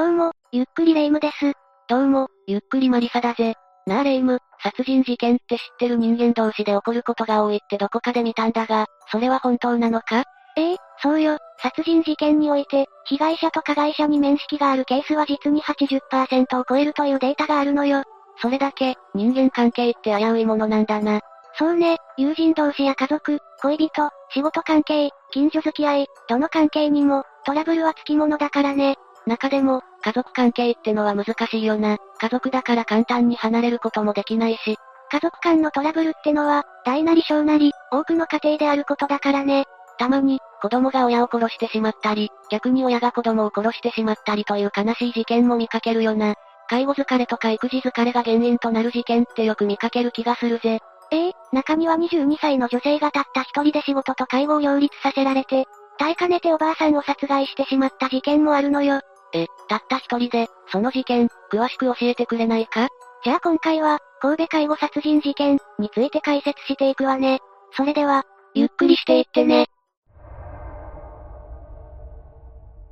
どうも、ゆっくりレ夢ムです。どうも、ゆっくりマリサだぜ。なあレ夢ム、殺人事件って知ってる人間同士で起こることが多いってどこかで見たんだが、それは本当なのか？ええそうよ、殺人事件において、被害者と加害者に面識があるケースは実に80%を超えるというデータがあるのよ。それだけ、人間関係って危ういものなんだな。そうね、友人同士や家族、恋人、仕事関係、近所付き合い、どの関係にも、トラブルはつきものだからね。中でも、家族関係ってのは難しいよな。家族だから簡単に離れることもできないし。家族間のトラブルってのは、大なり小なり、多くの家庭であることだからね。たまに、子供が親を殺してしまったり、逆に親が子供を殺してしまったりという悲しい事件も見かけるよな。介護疲れとか育児疲れが原因となる事件ってよく見かける気がするぜ。ええ中には22歳の女性がたった一人で仕事と介護を両立させられて、耐えかねておばあさんを殺害してしまった事件もあるのよ。え、たった一人で、その事件、詳しく教えてくれないか？じゃあ今回は、神戸介護殺人事件について解説していくわね。それでは、ゆっくりしていってね。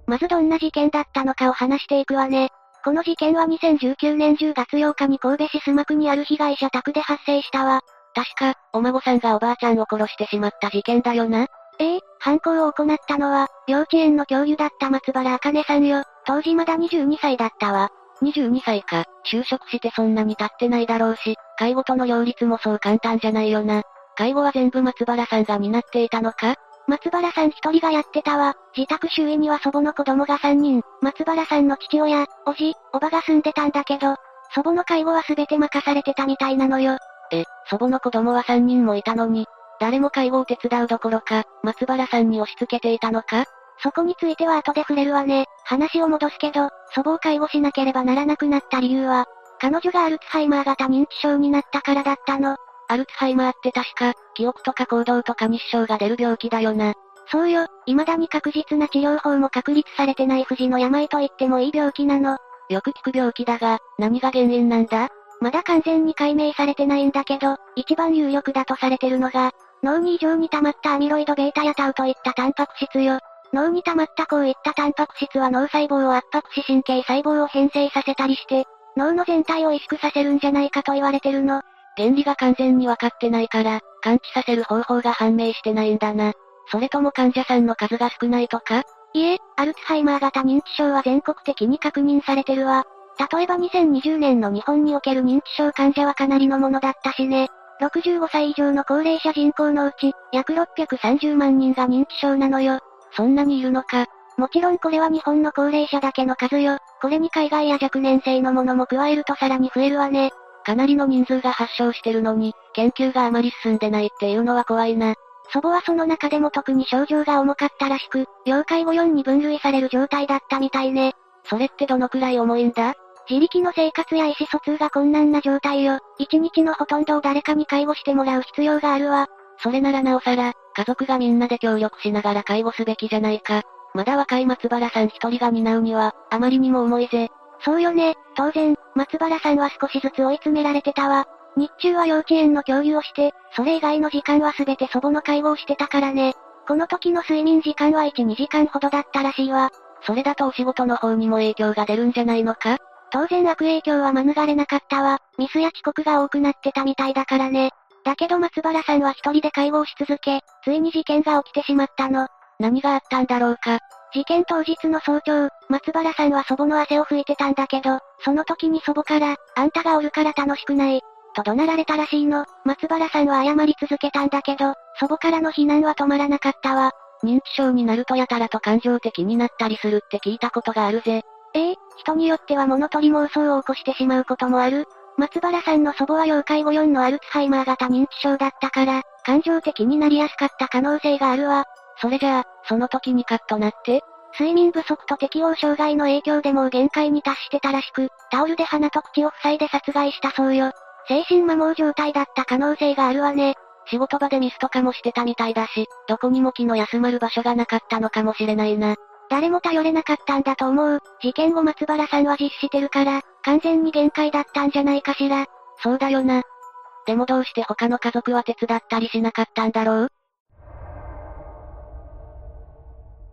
まずどんな事件だったのかを話していくわね。この事件は2019年10月8日に神戸市須磨区にある被害者宅で発生したわ。確か、お孫さんがおばあちゃんを殺してしまった事件だよな。ええ犯行を行ったのは、幼稚園の教諭だった松原茜さんよ。当時まだ22歳だったわ。22歳か、就職してそんなに経ってないだろうし、介護との両立もそう簡単じゃないよな。介護は全部松原さんが担っていたのか？松原さん一人がやってたわ。自宅周囲には祖母の子供が3人、松原さんの父親、おじ、おばが住んでたんだけど、祖母の介護は全て任されてたみたいなのよ。え、祖母の子供は3人もいたのに、誰も介護を手伝うどころか、松原さんに押し付けていたのか？そこについては後で触れるわね。話を戻すけど、祖母を介護しなければならなくなった理由は、彼女がアルツハイマー型認知症になったからだったの。アルツハイマーって確か、記憶とか行動とか日照が出る病気だよな。そうよ、未だに確実な治療法も確立されてない不治の病と言ってもいい病気なの。よく聞く病気だが、何が原因なんだ？まだ完全に解明されてないんだけど、一番有力だとされてるのが、脳に異常に溜まったアミロイド β やタウといったタンパク質よ。脳に溜まったこういったタンパク質は脳細胞を圧迫し神経細胞を変性させたりして、脳の全体を萎縮させるんじゃないかと言われてるの。原理が完全にわかってないから、感知させる方法が判明してないんだな。それとも患者さんの数が少ないとか？いえ、アルツハイマー型認知症は全国的に確認されてるわ。例えば2020年の日本における認知症患者はかなりのものだったしね。65歳以上の高齢者人口のうち、約630万人が認知症なのよ。そんなにいるのか。もちろんこれは日本の高齢者だけの数よ。これに海外や若年性のものも加えるとさらに増えるわね。かなりの人数が発症してるのに、研究があまり進んでないっていうのは怖いな。祖母はその中でも特に症状が重かったらしく、要介護4に分類される状態だったみたいね。それってどのくらい重いんだ？自力の生活や意思疎通が困難な状態よ。一日のほとんどを誰かに介護してもらう必要があるわ。それならなおさら、家族がみんなで協力しながら介護すべきじゃないか。まだ若い松原さん一人が担うには、あまりにも重いぜ。そうよね、当然、松原さんは少しずつ追い詰められてたわ。日中は幼稚園の教諭をして、それ以外の時間は全て祖母の介護をしてたからね。この時の睡眠時間は1、2時間ほどだったらしいわ。それだとお仕事の方にも影響が出るんじゃないのか？当然悪影響は免れなかったわ。ミスや遅刻が多くなってたみたいだからね。だけど松原さんは一人で介護をし続け、ついに事件が起きてしまったの。何があったんだろうか。事件当日の早朝、松原さんは祖母の汗を拭いてたんだけど、その時に祖母から、あんたがおるから楽しくない。と怒鳴られたらしいの。松原さんは謝り続けたんだけど、祖母からの非難は止まらなかったわ。認知症になるとやたらと感情的になったりするって聞いたことがあるぜ。ええ人によっては物取り妄想を起こしてしまうこともある。松原さんの祖母は要介護4のアルツハイマー型認知症だったから、感情的になりやすかった可能性があるわ。それじゃあ、その時にカッとなって睡眠不足と適応障害の影響でもう限界に達してたらしく、タオルで鼻と口を塞いで殺害したそうよ。精神摩耗状態だった可能性があるわね。仕事場でミスとかもしてたみたいだし、どこにも気の休まる場所がなかったのかもしれないな。誰も頼れなかったんだと思う。事件後松原さんは実施してるから、完全に限界だったんじゃないかしら。そうだよな。でもどうして他の家族は手伝ったりしなかったんだろう？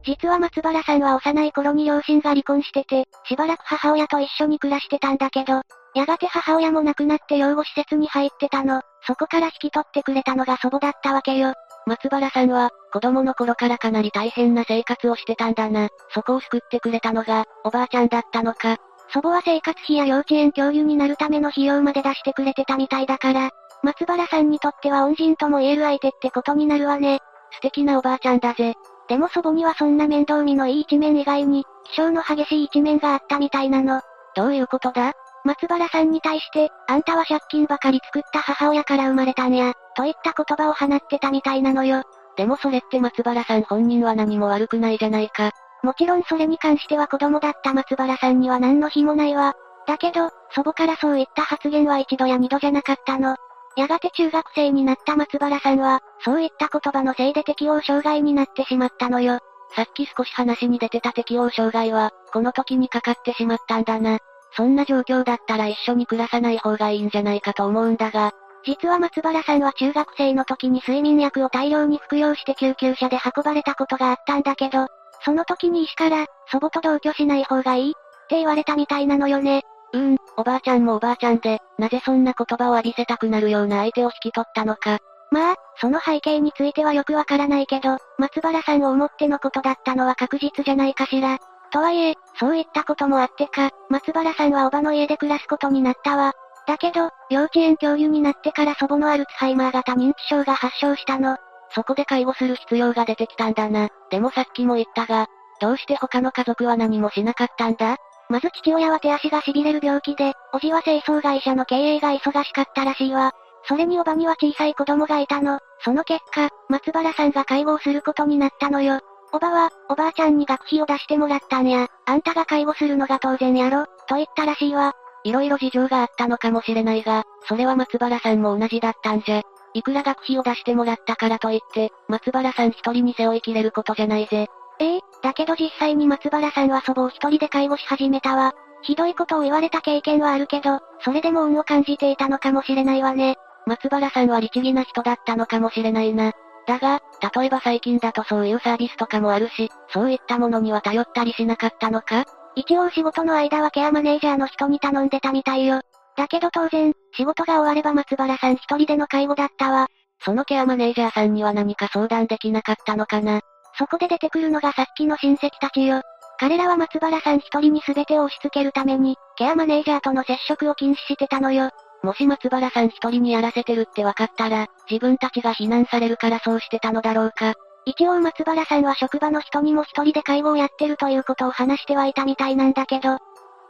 実は松原さんは幼い頃に両親が離婚してて、しばらく母親と一緒に暮らしてたんだけど、やがて母親も亡くなって養護施設に入ってたの。そこから引き取ってくれたのが祖母だったわけよ。松原さんは、子供の頃からかなり大変な生活をしてたんだな。そこを救ってくれたのが、おばあちゃんだったのか。祖母は生活費や幼稚園教諭になるための費用まで出してくれてたみたいだから、松原さんにとっては恩人とも言える相手ってことになるわね。素敵なおばあちゃんだぜ。でも祖母にはそんな面倒見のいい一面以外に、気性の激しい一面があったみたいなの。どういうことだ？松原さんに対して、あんたは借金ばかり作った母親から生まれたんや、といった言葉を放ってたみたいなのよ。でもそれって松原さん本人は何も悪くないじゃないか。もちろんそれに関しては子供だった松原さんには何の非もないわ。だけど、祖母からそういった発言は一度や二度じゃなかったの。やがて中学生になった松原さんは、そういった言葉のせいで適応障害になってしまったのよ。さっき少し話に出てた適応障害は、この時にかかってしまったんだな。そんな状況だったら一緒に暮らさない方がいいんじゃないかと思うんだが、実は松原さんは中学生の時に睡眠薬を大量に服用して救急車で運ばれたことがあったんだけど、その時に医師から、祖母と同居しない方がいいって言われたみたいなのよね。うーん、おばあちゃんもおばあちゃんで、なぜそんな言葉を浴びせたくなるような相手を引き取ったのか。まあ、その背景についてはよくわからないけど、松原さんを思ってのことだったのは確実じゃないかしら。とはいえ、そういったこともあってか、松原さんはおばの家で暮らすことになったわ。だけど、幼稚園教諭になってから祖母のアルツハイマー型認知症が発症したの。そこで介護する必要が出てきたんだな。でもさっきも言ったが、どうして他の家族は何もしなかったんだ？まず父親は手足が痺れる病気で、おじは清掃会社の経営が忙しかったらしいわ。それにおばには小さい子供がいたの。その結果、松原さんが介護をすることになったのよ。おばは、おばあちゃんに学費を出してもらったんや。あんたが介護するのが当然やろ、と言ったらしいわ。色々事情があったのかもしれないが、それは松原さんも同じだったんじゃ。いくら学費を出してもらったからといって、松原さん一人に背負いきれることじゃないぜ。ええだけど実際に松原さんは祖母を一人で介護し始めたわ。ひどいことを言われた経験はあるけど、それでも恩を感じていたのかもしれないわね。松原さんは律儀な人だったのかもしれないな。だが、例えば最近だとそういうサービスとかもあるし、そういったものには頼ったりしなかったのか？一応仕事の間はケアマネージャーの人に頼んでたみたいよ。だけど当然、仕事が終われば松原さん一人での介護だったわ。そのケアマネージャーさんには何か相談できなかったのかな？そこで出てくるのがさっきの親戚たちよ。彼らは松原さん一人に全てを押し付けるために、ケアマネージャーとの接触を禁止してたのよ。もし松原さん一人にやらせてるって分かったら、自分たちが非難されるからそうしてたのだろうか。一応松原さんは職場の人にも一人で介護をやってるということを話してはいたみたいなんだけど、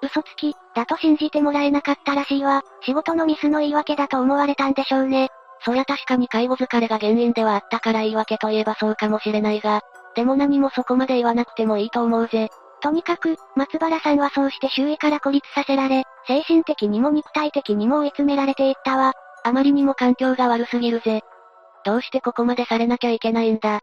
嘘つき、だと信じてもらえなかったらしいわ。仕事のミスの言い訳だと思われたんでしょうね。そりゃ確かに介護疲れが原因ではあったから言い訳といえばそうかもしれないが、でも何もそこまで言わなくてもいいと思うぜ。とにかく、松原さんはそうして周囲から孤立させられ、精神的にも肉体的にも追い詰められていったわ。あまりにも環境が悪すぎるぜ。どうしてここまでされなきゃいけないんだ。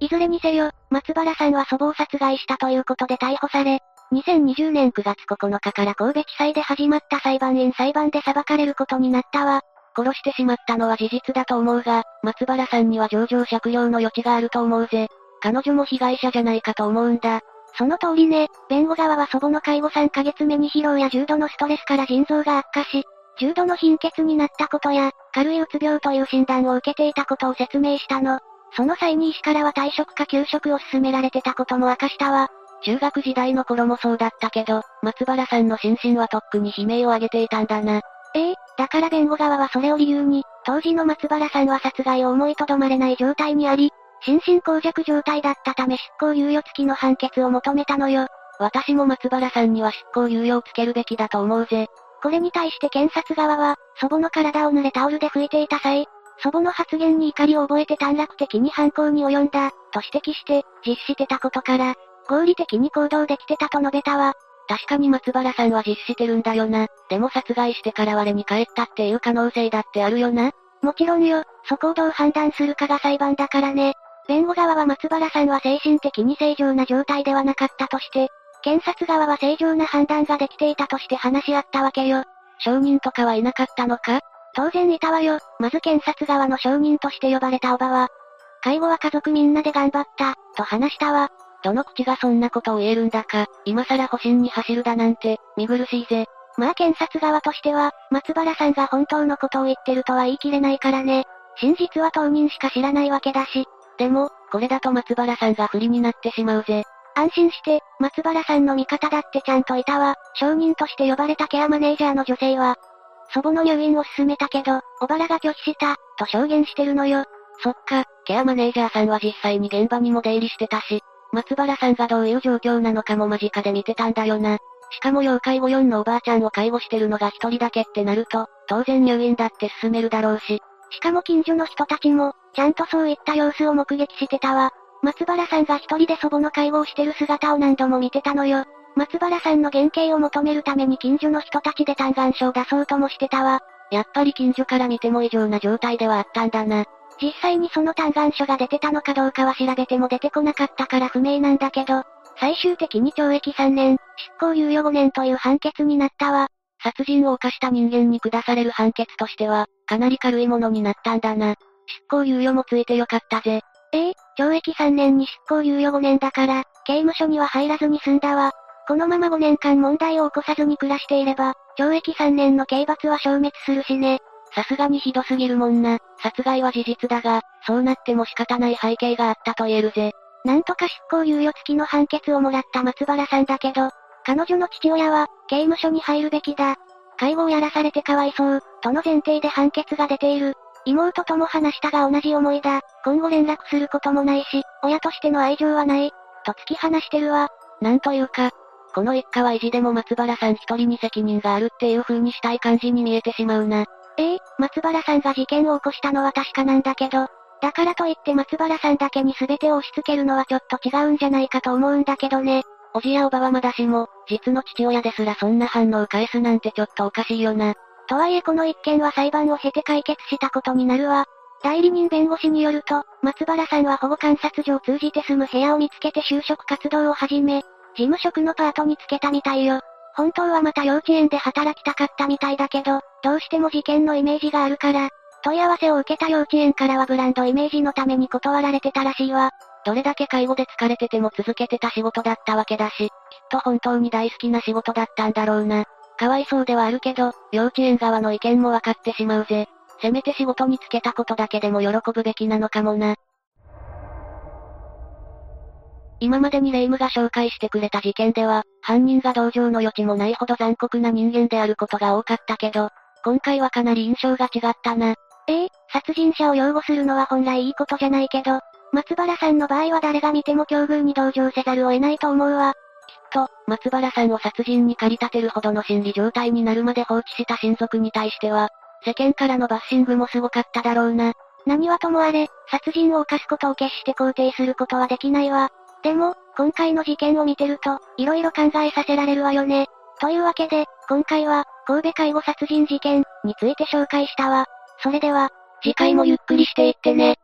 いずれにせよ、松原さんは祖母を殺害したということで逮捕され、2020年9月9日から神戸地裁で始まった裁判員裁判で裁かれることになったわ。殺してしまったのは事実だと思うが、松原さんには情状酌量の余地があると思うぜ。彼女も被害者じゃないかと思うんだ。その通りね、弁護側は祖母の介護3ヶ月目に疲労や重度のストレスから腎臓が悪化し、重度の貧血になったことや、軽いうつ病という診断を受けていたことを説明したの。その際に医師からは退職か休職を勧められてたことも明かしたわ。中学時代の頃もそうだったけど、松原さんの心身はとっくに悲鳴を上げていたんだな。ええだから弁護側はそれを理由に、当時の松原さんは殺害を思いとどまれない状態にあり、心神耗弱状態だったため執行猶予付きの判決を求めたのよ。私も松原さんには執行猶予をつけるべきだと思うぜ。これに対して検察側は、祖母の体を濡れタオルで拭いていた際、祖母の発言に怒りを覚えて短絡的に犯行に及んだ、と指摘して、実施してたことから、合理的に行動できてたと述べたわ。確かに松原さんは実施してるんだよな。でも殺害してから我に帰ったっていう可能性だってあるよな。もちろんよ、そこをどう判断するかが裁判だからね。弁護側は松原さんは精神的に正常な状態ではなかったとして、検察側は正常な判断ができていたとして話し合ったわけよ。証人とかはいなかったのか？当然いたわよ。まず検察側の証人として呼ばれたおばは、介護は家族みんなで頑張った、と話したわ。どの口がそんなことを言えるんだか、今更保身に走るだなんて、見苦しいぜ。まあ検察側としては、松原さんが本当のことを言ってるとは言い切れないからね。真実は当人しか知らないわけだし。でも、これだと松原さんが不利になってしまうぜ。安心して、松原さんの味方だってちゃんといたわ。証人として呼ばれたケアマネージャーの女性は、祖母の入院を勧めたけど、小原が拒否した、と証言してるのよ。そっか、ケアマネージャーさんは実際に現場にも出入りしてたし、松原さんがどういう状況なのかも間近で見てたんだよな。しかも要介護4のおばあちゃんを介護してるのが一人だけってなると、当然入院だって進めるだろうし。しかも近所の人たちも、ちゃんとそういった様子を目撃してたわ。松原さんが一人で祖母の介護をしてる姿を何度も見てたのよ。松原さんの原型を求めるために近所の人たちで嘆願書を出そうともしてたわ。やっぱり近所から見ても異常な状態ではあったんだな。実際にその嘆願書が出てたのかどうかは調べても出てこなかったから不明なんだけど、最終的に懲役3年、執行猶予5年という判決になったわ。殺人を犯した人間に下される判決としては、かなり軽いものになったんだな。執行猶予もついてよかったぜ。ええ懲役3年に執行猶予5年だから、刑務所には入らずに済んだわ。このまま5年間問題を起こさずに暮らしていれば、懲役3年の刑罰は消滅するしね。さすがにひどすぎるもんな。殺害は事実だが、そうなっても仕方ない背景があったと言えるぜ。なんとか執行猶予付きの判決をもらった松原さんだけど、彼女の父親は、刑務所に入るべきだ。介護をやらされてかわいそう、との前提で判決が出ている。妹とも話したが同じ思いだ。今後連絡することもないし、親としての愛情はない。と突き放してるわ。なんというか、この一家は意地でも松原さん一人に責任があるっていう風にしたい感じに見えてしまうな。ええ松原さんが事件を起こしたのは確かなんだけど、だからといって松原さんだけに全てを押し付けるのはちょっと違うんじゃないかと思うんだけどね。おじやおばはまだしも、実の父親ですらそんな反応を返すなんてちょっとおかしいよな。とはいえこの一件は裁判を経て解決したことになるわ。代理人弁護士によると、松原さんは保護観察所を通じて住む部屋を見つけて就職活動を始め、事務職のパートにつけたみたいよ。本当はまた幼稚園で働きたかったみたいだけど、どうしても事件のイメージがあるから、問い合わせを受けた幼稚園からはブランドイメージのために断られてたらしいわ。どれだけ介護で疲れてても続けてた仕事だったわけだし、きっと本当に大好きな仕事だったんだろうな。かわいそうではあるけど、幼稚園側の意見もわかってしまうぜ。せめて仕事に就けたことだけでも喜ぶべきなのかもな。今までにレイムが紹介してくれた事件では、犯人が同情の余地もないほど残酷な人間であることが多かったけど、今回はかなり印象が違ったな。ええ殺人者を擁護するのは本来いいことじゃないけど、松原さんの場合は誰が見ても境遇に同情せざるを得ないと思うわ。と、松原さんを殺人に駆り立てるほどの心理状態になるまで放置した親族に対しては、世間からのバッシングもすごかっただろうな。何はともあれ、殺人を犯すことを決して肯定することはできないわ。でも、今回の事件を見てると、色々考えさせられるわよね。というわけで、今回は、神戸介護殺人事件について紹介したわ。それでは、次回もゆっくりしていってね。